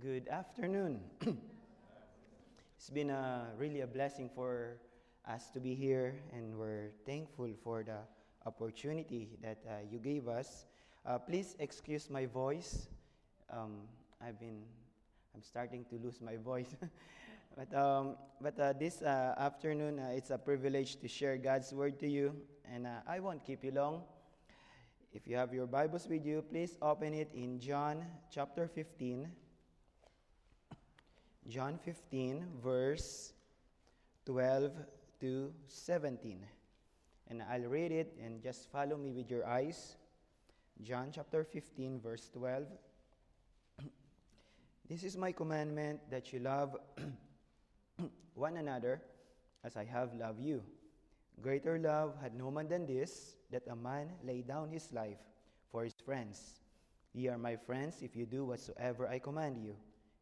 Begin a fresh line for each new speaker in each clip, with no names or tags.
Good afternoon. it's been a, really a blessing for us to be here, and we're thankful for the opportunity that uh, you gave us. Uh, please excuse my voice. Um, I've been, I'm starting to lose my voice. but um, but uh, this uh, afternoon, uh, it's a privilege to share God's word to you, and uh, I won't keep you long. If you have your Bibles with you, please open it in John chapter 15. John 15, verse 12 to 17. And I'll read it and just follow me with your eyes. John chapter 15, verse 12. this is my commandment that you love one another as I have loved you. Greater love had no man than this, that a man lay down his life for his friends. Ye are my friends if you do whatsoever I command you.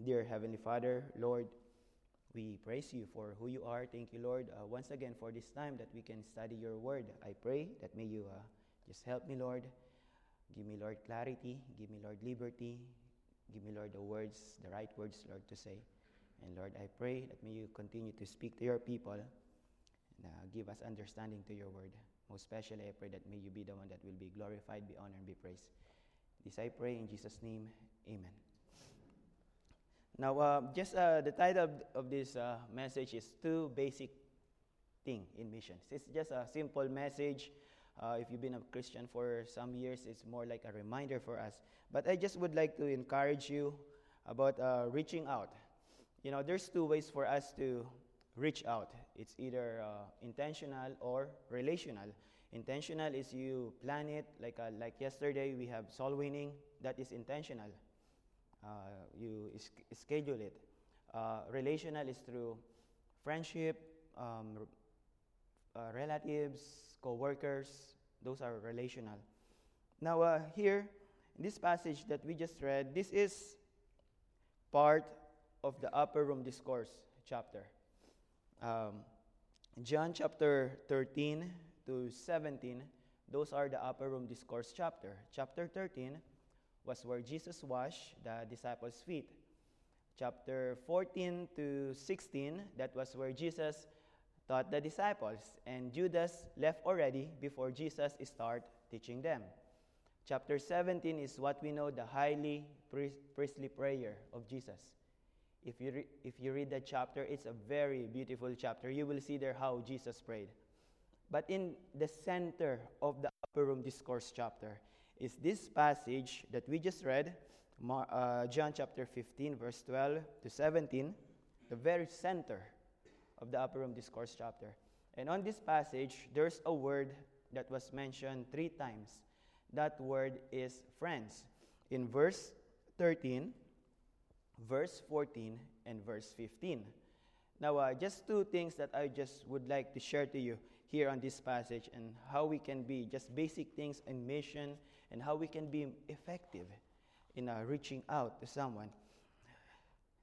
Dear Heavenly Father, Lord, we praise you for who you are. Thank you, Lord, uh, once again for this time that we can study your word. I pray that may you uh, just help me, Lord. Give me, Lord, clarity. Give me, Lord, liberty. Give me, Lord, the words, the right words, Lord, to say. And Lord, I pray that may you continue to speak to your people and uh, give us understanding to your word. Most especially, I pray that may you be the one that will be glorified, be honored, and be praised. This I pray in Jesus' name. Amen. Now, uh, just uh, the title of, of this uh, message is Two Basic Things in Missions. It's just a simple message. Uh, if you've been a Christian for some years, it's more like a reminder for us. But I just would like to encourage you about uh, reaching out. You know, there's two ways for us to reach out it's either uh, intentional or relational. Intentional is you plan it, like, like yesterday we have soul winning, that is intentional uh, you schedule it. Uh, relational is through friendship, um, uh, relatives, co-workers. Those are relational. Now uh, here, in this passage that we just read, this is part of the upper room discourse chapter. Um, John chapter 13 to 17, those are the upper room discourse chapter. Chapter 13 was where Jesus washed the disciples' feet. Chapter 14 to 16, that was where Jesus taught the disciples, and Judas left already before Jesus started teaching them. Chapter 17 is what we know the highly priestly prayer of Jesus. If you, re- if you read that chapter, it's a very beautiful chapter. You will see there how Jesus prayed. But in the center of the upper room discourse chapter is this passage that we just read, uh, John chapter 15, verse 12 to 17, the very center of the upper room discourse chapter. And on this passage, there's a word that was mentioned three times. That word is friends. In verse 13, verse 14, and verse 15. Now, uh, just two things that I just would like to share to you here on this passage and how we can be just basic things in mission and how we can be effective in uh, reaching out to someone.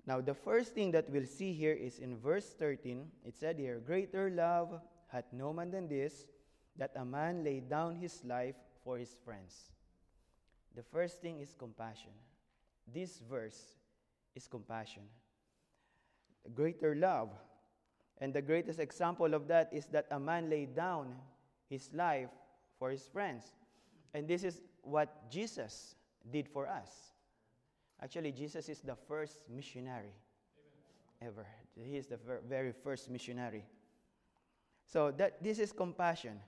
Now, the first thing that we'll see here is in verse 13. It said here, Greater love hath no man than this, that a man lay down his life for his friends. The first thing is compassion. This verse is compassion. Greater love. And the greatest example of that is that a man laid down his life for his friends. And this is what Jesus did for us. Actually, Jesus is the first missionary ever. He is the very first missionary. So that this is compassion.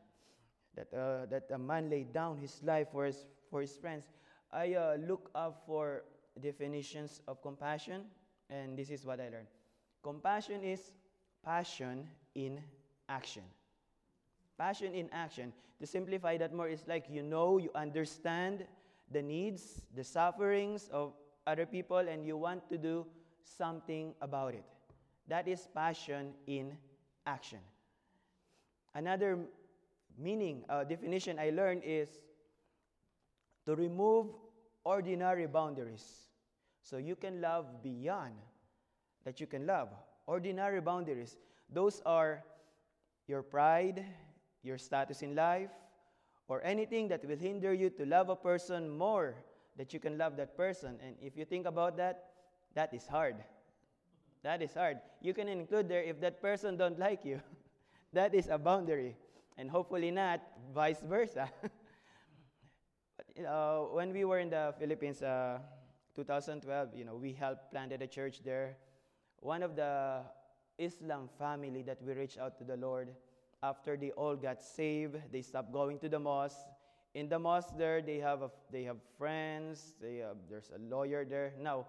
That, uh, that a man laid down his life for his, for his friends. I uh, look up for definitions of compassion, and this is what I learned. Compassion is passion in action. Passion in action. To simplify that more, it's like you know, you understand the needs, the sufferings of other people, and you want to do something about it. That is passion in action. Another meaning, uh, definition I learned is to remove ordinary boundaries. So you can love beyond that you can love. Ordinary boundaries. Those are your pride, your status in life, or anything that will hinder you to love a person more that you can love that person. And if you think about that, that is hard. That is hard. You can include there if that person don't like you. that is a boundary. And hopefully not vice versa. uh, when we were in the Philippines, uh, 2012, you know, we helped planted a church there. One of the Islam family that we reached out to the Lord, after they all got saved, they stopped going to the mosque. In the mosque there, they have, a, they have friends, they have, there's a lawyer there. Now,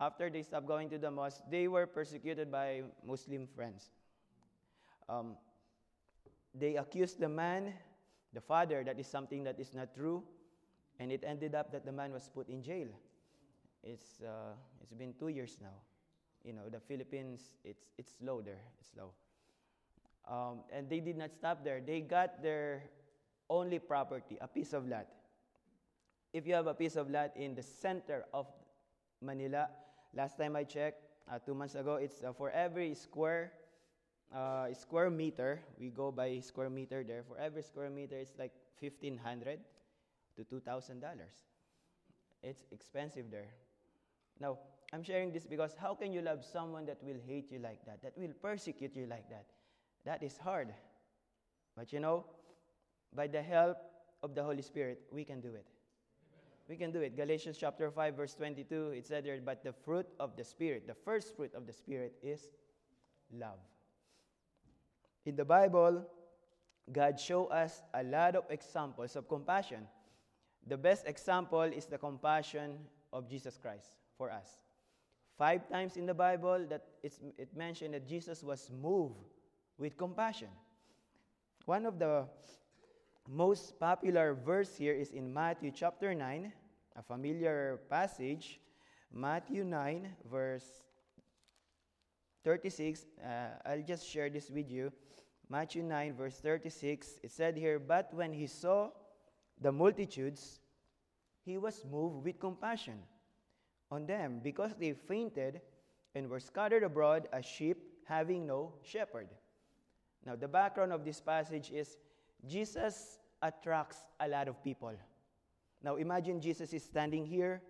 after they stopped going to the mosque, they were persecuted by Muslim friends. Um, they accused the man, the father, that is something that is not true, and it ended up that the man was put in jail. It's, uh, it's been two years now. You know, the Philippines, it's, it's slow there. It's slow. Um, and they did not stop there. They got their only property, a piece of land. If you have a piece of land in the center of Manila, last time I checked, uh, two months ago, it's uh, for every square uh, square meter. We go by square meter there. For every square meter, it's like fifteen hundred to two thousand dollars. It's expensive there. Now, I'm sharing this because how can you love someone that will hate you like that, that will persecute you like that? That is hard. But you know, by the help of the Holy Spirit, we can do it. We can do it. Galatians chapter 5, verse 22, it said there, but the fruit of the Spirit, the first fruit of the Spirit is love. In the Bible, God showed us a lot of examples of compassion. The best example is the compassion of Jesus Christ for us. Five times in the Bible that it mentioned that Jesus was moved with compassion. One of the most popular verse here is in Matthew chapter 9, a familiar passage. Matthew 9, verse 36. Uh, I'll just share this with you. Matthew 9, verse 36. It said here, But when he saw the multitudes, he was moved with compassion on them because they fainted and were scattered abroad as sheep having no shepherd. Now, the background of this passage is Jesus attracts a lot of people. Now, imagine Jesus is standing here,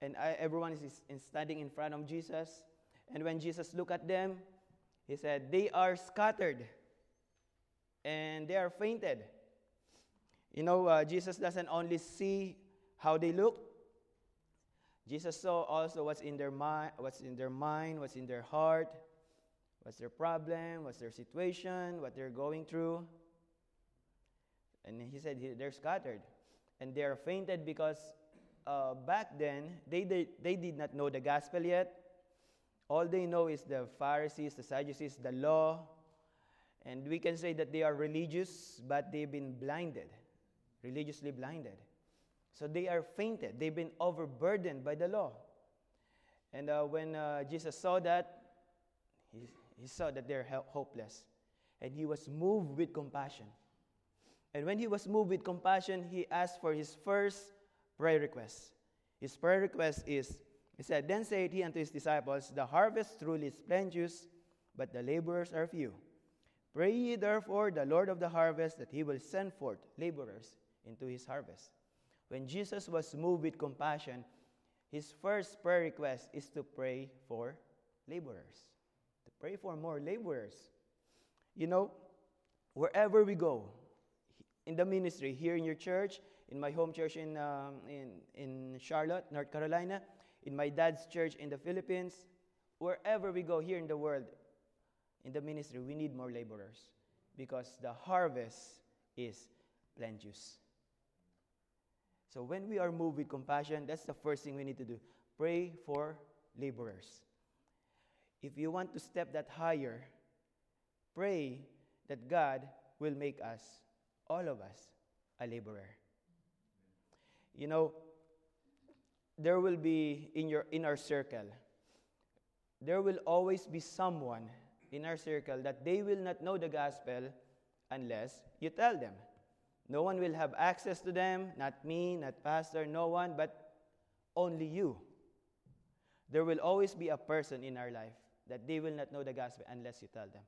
and everyone is, is standing in front of Jesus. And when Jesus looked at them, he said, They are scattered and they are fainted. You know, uh, Jesus doesn't only see how they look, Jesus saw also what's in their mind, what's in their mind, what's in their heart, what's their problem, what's their situation, what they're going through. And he said they're scattered. And they're fainted because uh, back then they, they, they did not know the gospel yet. All they know is the Pharisees, the Sadducees, the law. And we can say that they are religious, but they've been blinded, religiously blinded. So they are fainted. They've been overburdened by the law. And uh, when uh, Jesus saw that, he, he saw that they're hopeless. And he was moved with compassion. And when he was moved with compassion, he asked for his first prayer request. His prayer request is, he said, Then said he unto his disciples, The harvest truly is plenteous, but the laborers are few. Pray ye therefore the Lord of the harvest that he will send forth laborers into his harvest. When Jesus was moved with compassion, his first prayer request is to pray for laborers, pray for more laborers. You know, wherever we go, in the ministry, here in your church, in my home church in, um, in, in Charlotte, North Carolina, in my dad's church in the Philippines, wherever we go here in the world, in the ministry, we need more laborers because the harvest is plenteous. So when we are moved with compassion, that's the first thing we need to do. Pray for laborers. If you want to step that higher, pray that God will make us, all of us, a laborer. You know, there will be in your in our circle, there will always be someone in our circle that they will not know the gospel unless you tell them. No one will have access to them, not me, not pastor, no one, but only you. There will always be a person in our life that they will not know the gospel unless you tell them.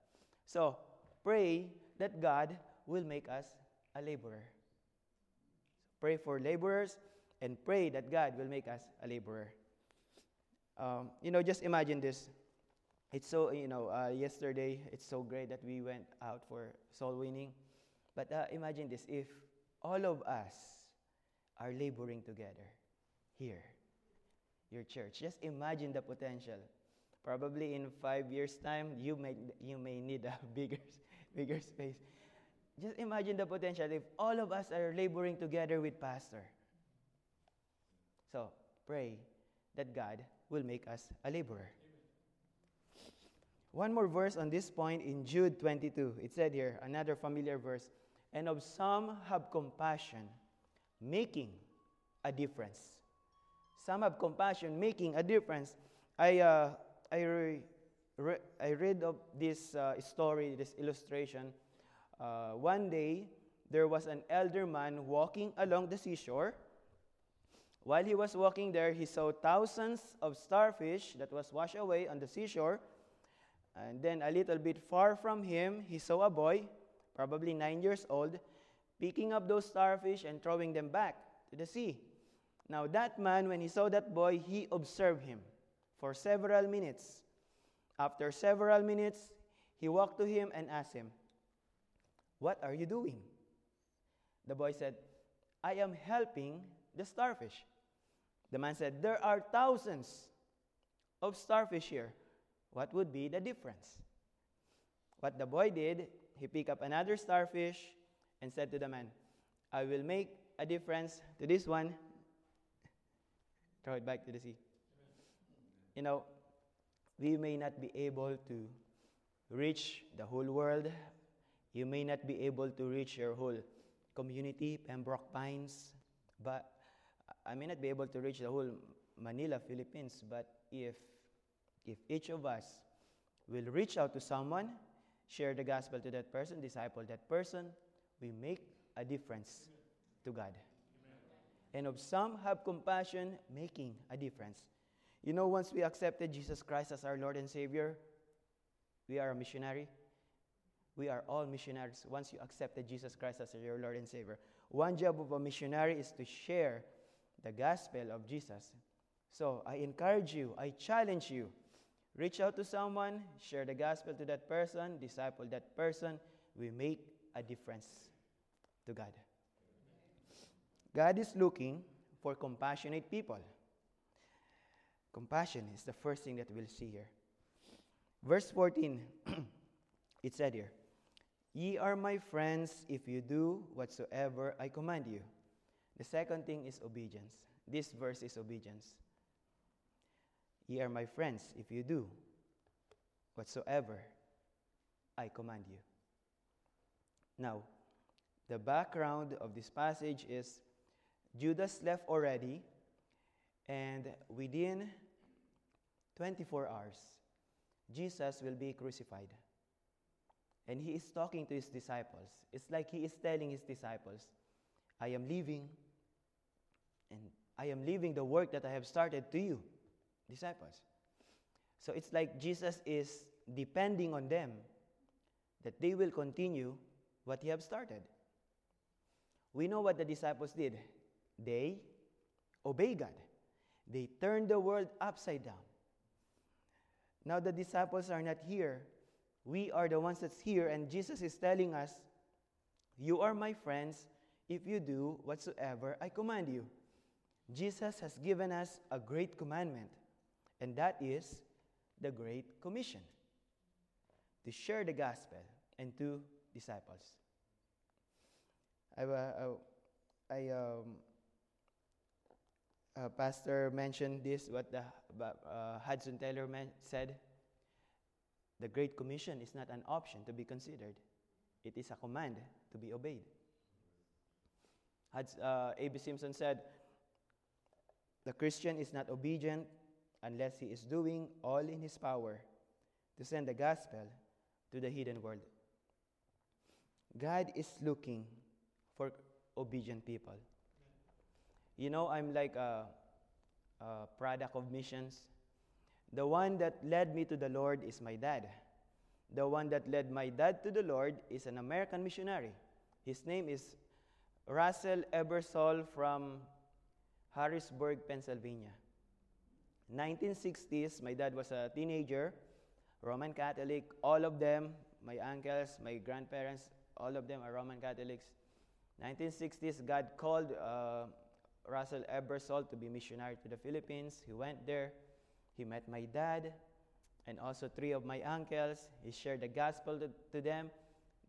So, pray that God will make us a laborer. Pray for laborers and pray that God will make us a laborer. Um, you know, just imagine this. It's so, you know, uh, yesterday, it's so great that we went out for soul winning. But uh, imagine this if all of us are laboring together here, your church. Just imagine the potential. Probably in five years' time, you may, you may need a bigger, bigger space. Just imagine the potential if all of us are laboring together with Pastor. So pray that God will make us a laborer. One more verse on this point in Jude 22. It said here, another familiar verse. And of some have compassion, making a difference. Some have compassion, making a difference. I, uh, I, re, I read of this uh, story, this illustration. Uh, one day, there was an elder man walking along the seashore. While he was walking there, he saw thousands of starfish that was washed away on the seashore. And then a little bit far from him, he saw a boy, probably nine years old, picking up those starfish and throwing them back to the sea. Now, that man, when he saw that boy, he observed him for several minutes. After several minutes, he walked to him and asked him, What are you doing? The boy said, I am helping the starfish. The man said, There are thousands of starfish here. What would be the difference? What the boy did, he picked up another starfish and said to the man, I will make a difference to this one. Throw it back to the sea. You know, we may not be able to reach the whole world. You may not be able to reach your whole community, Pembroke Pines, but I may not be able to reach the whole Manila, Philippines, but if if each of us will reach out to someone, share the gospel to that person, disciple that person, we make a difference to God. And of some have compassion, making a difference. You know, once we accepted Jesus Christ as our Lord and Savior, we are a missionary. We are all missionaries once you accepted Jesus Christ as your Lord and Savior. One job of a missionary is to share the gospel of Jesus. So I encourage you, I challenge you Reach out to someone, share the gospel to that person, disciple that person. We make a difference to God. God is looking for compassionate people. Compassion is the first thing that we'll see here. Verse 14, it said here, Ye are my friends if you do whatsoever I command you. The second thing is obedience. This verse is obedience. Ye are my friends if you do whatsoever I command you. Now, the background of this passage is Judas left already, and within 24 hours, Jesus will be crucified. And he is talking to his disciples. It's like he is telling his disciples, I am leaving, and I am leaving the work that I have started to you disciples. So it's like Jesus is depending on them that they will continue what he have started. We know what the disciples did. They obey God. They turned the world upside down. Now the disciples are not here. We are the ones that's here and Jesus is telling us, "You are my friends if you do whatsoever I command you." Jesus has given us a great commandment. And that is the Great Commission to share the gospel and to disciples. I, uh, I um, uh, Pastor mentioned this, what the, uh, Hudson Taylor said. The Great Commission is not an option to be considered, it is a command to be obeyed. Uh, A.B. Simpson said, The Christian is not obedient unless he is doing all in his power to send the gospel to the hidden world. God is looking for obedient people. You know, I'm like a, a product of missions. The one that led me to the Lord is my dad. The one that led my dad to the Lord is an American missionary. His name is Russell Ebersole from Harrisburg, Pennsylvania. 1960s, my dad was a teenager, Roman Catholic. All of them, my uncles, my grandparents, all of them are Roman Catholics. 1960s, God called uh, Russell Ebersole to be missionary to the Philippines. He went there. He met my dad and also three of my uncles. He shared the gospel to, to them.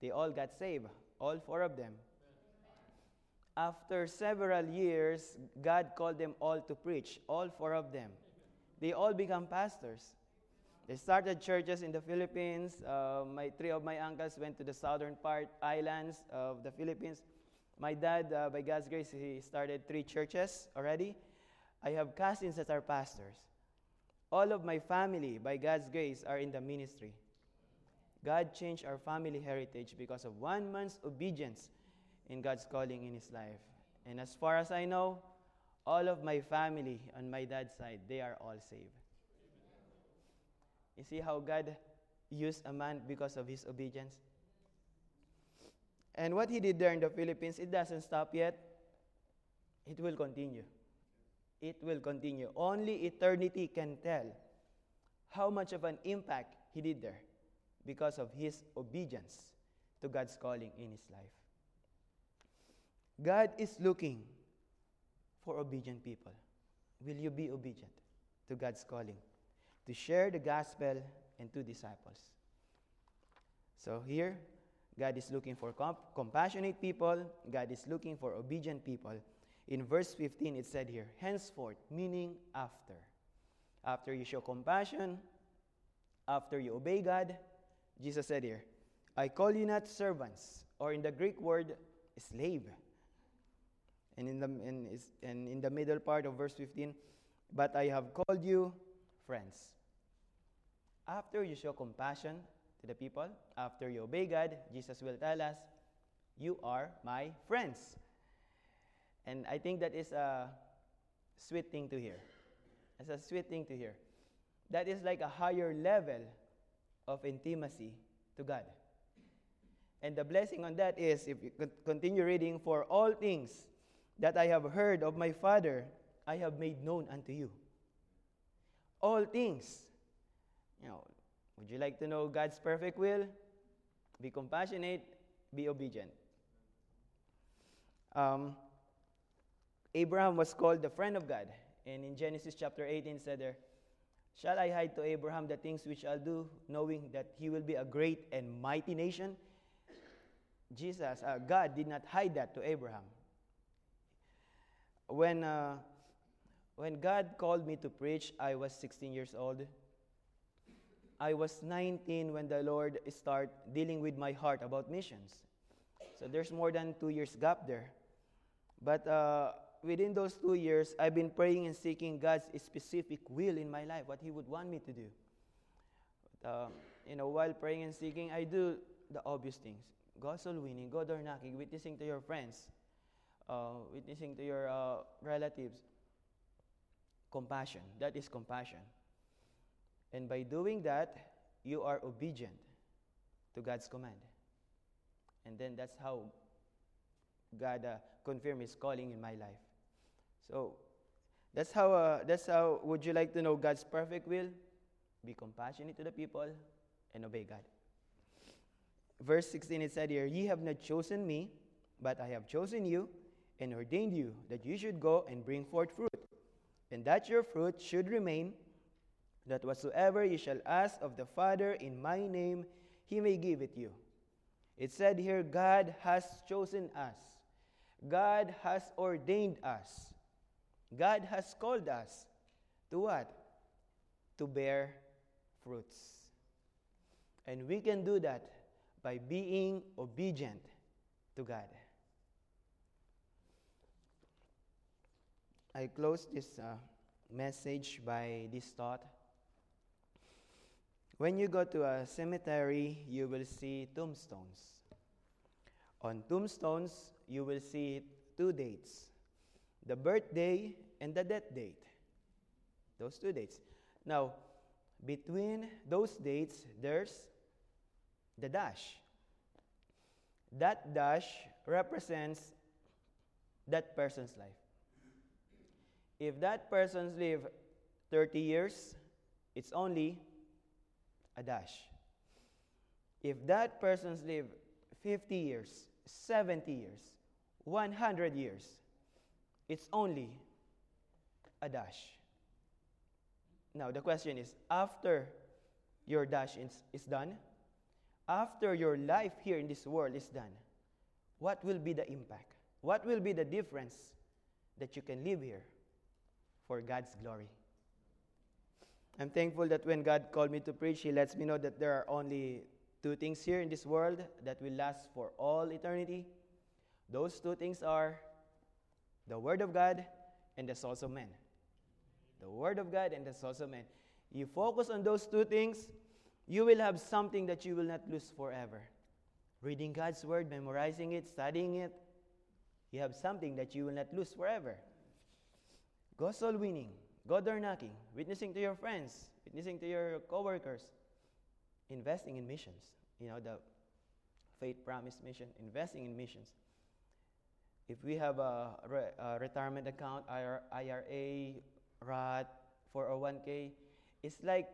They all got saved, all four of them. After several years, God called them all to preach, all four of them. They all become pastors. They started churches in the Philippines. Uh, my three of my uncles went to the southern part islands of the Philippines. My dad, uh, by God's grace, he started three churches already. I have cousins that are pastors. All of my family, by God's grace, are in the ministry. God changed our family heritage because of one man's obedience in God's calling in his life. And as far as I know, all of my family on my dad's side, they are all saved. You see how God used a man because of his obedience? And what he did there in the Philippines, it doesn't stop yet. It will continue. It will continue. Only eternity can tell how much of an impact he did there because of his obedience to God's calling in his life. God is looking for obedient people. Will you be obedient to God's calling? To share the gospel and to disciples. So here, God is looking for comp- compassionate people. God is looking for obedient people. In verse 15, it said here, henceforth, meaning after. After you show compassion, after you obey God, Jesus said here, I call you not servants, or in the Greek word, slave and in the, and in the middle part of verse 15, but I have called you friends. After you show compassion to the people, after you obey God, Jesus will tell us, You are my friends. And I think that is a sweet thing to hear. It's a sweet thing to hear. That is like a higher level of intimacy to God. And the blessing on that is, if you continue reading, for all things that I have heard of my Father, I have made known unto you. All things. You know, would you like to know God's perfect will? Be compassionate, be obedient. Um, Abraham was called the friend of God. And in Genesis chapter 18 said there, Shall I hide to Abraham the things which I'll do, knowing that he will be a great and mighty nation? Jesus, uh, God did not hide that to Abraham when, uh, when God called me to preach, I was 16 years old. I was 19 when the Lord started dealing with my heart about missions. So there's more than two years gap there. But uh, within those two years, I've been praying and seeking God's specific will in my life, what He would want me to do. But, uh, you know, while praying and seeking, I do the obvious things. Go soul winning, go door knocking, witnessing to your friends, uh, witnessing to your uh, relatives. Compassion. That is compassion. And by doing that, you are obedient to God's command. And then that's how God uh, confirmed His calling in my life. So that's how. Uh, that's how. Would you like to know God's perfect will? Be compassionate to the people and obey God. Verse 16 it said here, Ye have not chosen me, but I have chosen you and ordained you that you should go and bring forth fruit, and that your fruit should remain, that whatsoever ye shall ask of the Father in my name, he may give it you. It said here, God has chosen us. God has ordained us. God has called us to what? To bear fruits. And we can do that by being obedient to God. I close this uh, message by this thought. When you go to a cemetery, you will see tombstones. On tombstones, you will see two dates the birthday and the death date. Those two dates. Now, between those dates, there's the dash. That dash represents that person's life. If that person's lived 30 years, it's only a dash. If that person's live 50 years, 70 years, 100 years, it's only a dash. Now, the question is after your dash is, is done, after your life here in this world is done, what will be the impact? What will be the difference that you can live here for God's glory? I'm thankful that when God called me to preach, He lets me know that there are only two things here in this world that will last for all eternity. Those two things are the Word of God and the souls of men. The Word of God and the souls of men. You focus on those two things, you will have something that you will not lose forever. Reading God's Word, memorizing it, studying it, you have something that you will not lose forever. Go soul winning, go door knocking, witnessing to your friends, witnessing to your coworkers, investing in missions. You know, the faith promise mission, investing in missions. If we have a, re- a retirement account, IRA, Roth, 401k, it's like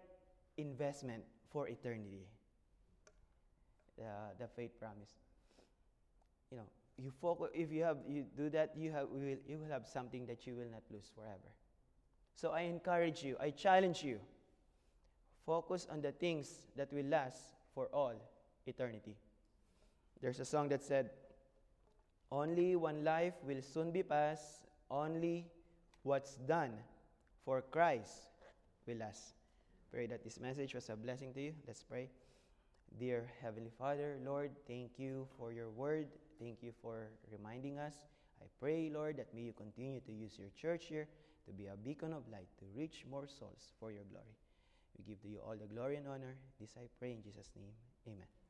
investment for eternity. The, the faith promise. You know, you focus, if you have you do that, you have you will, you will have something that you will not lose forever. So I encourage you, I challenge you. Focus on the things that will last for all eternity. There's a song that said, Only one life will soon be passed, only what's done for Christ will last. Pray that this message was a blessing to you. Let's pray. Dear Heavenly Father, Lord, thank you for your word. Thank you for reminding us. I pray, Lord, that may you continue to use your church here to be a beacon of light to reach more souls for your glory. We give to you all the glory and honor. This I pray in Jesus' name. Amen.